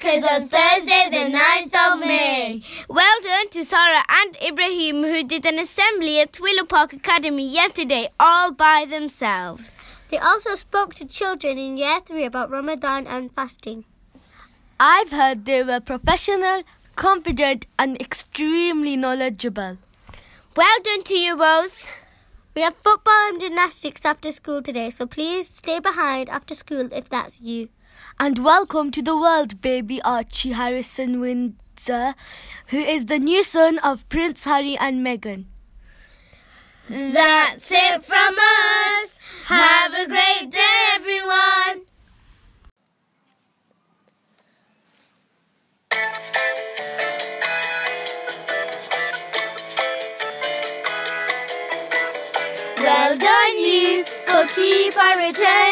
quiz on Thursday, the 9th of May. Well done to Sarah and Ibrahim who did an assembly at Willow Park Academy yesterday all by themselves. They also spoke to children in year 3 about Ramadan and fasting. I've heard they were professional, confident, and extremely knowledgeable. Well done to you both. We have football and gymnastics after school today, so please stay behind after school if that's you. And welcome to the world, baby Archie Harrison Windsor, who is the new son of Prince Harry and Meghan. That's it from us. Have a great day, everyone. Well done, you, for keep on returning.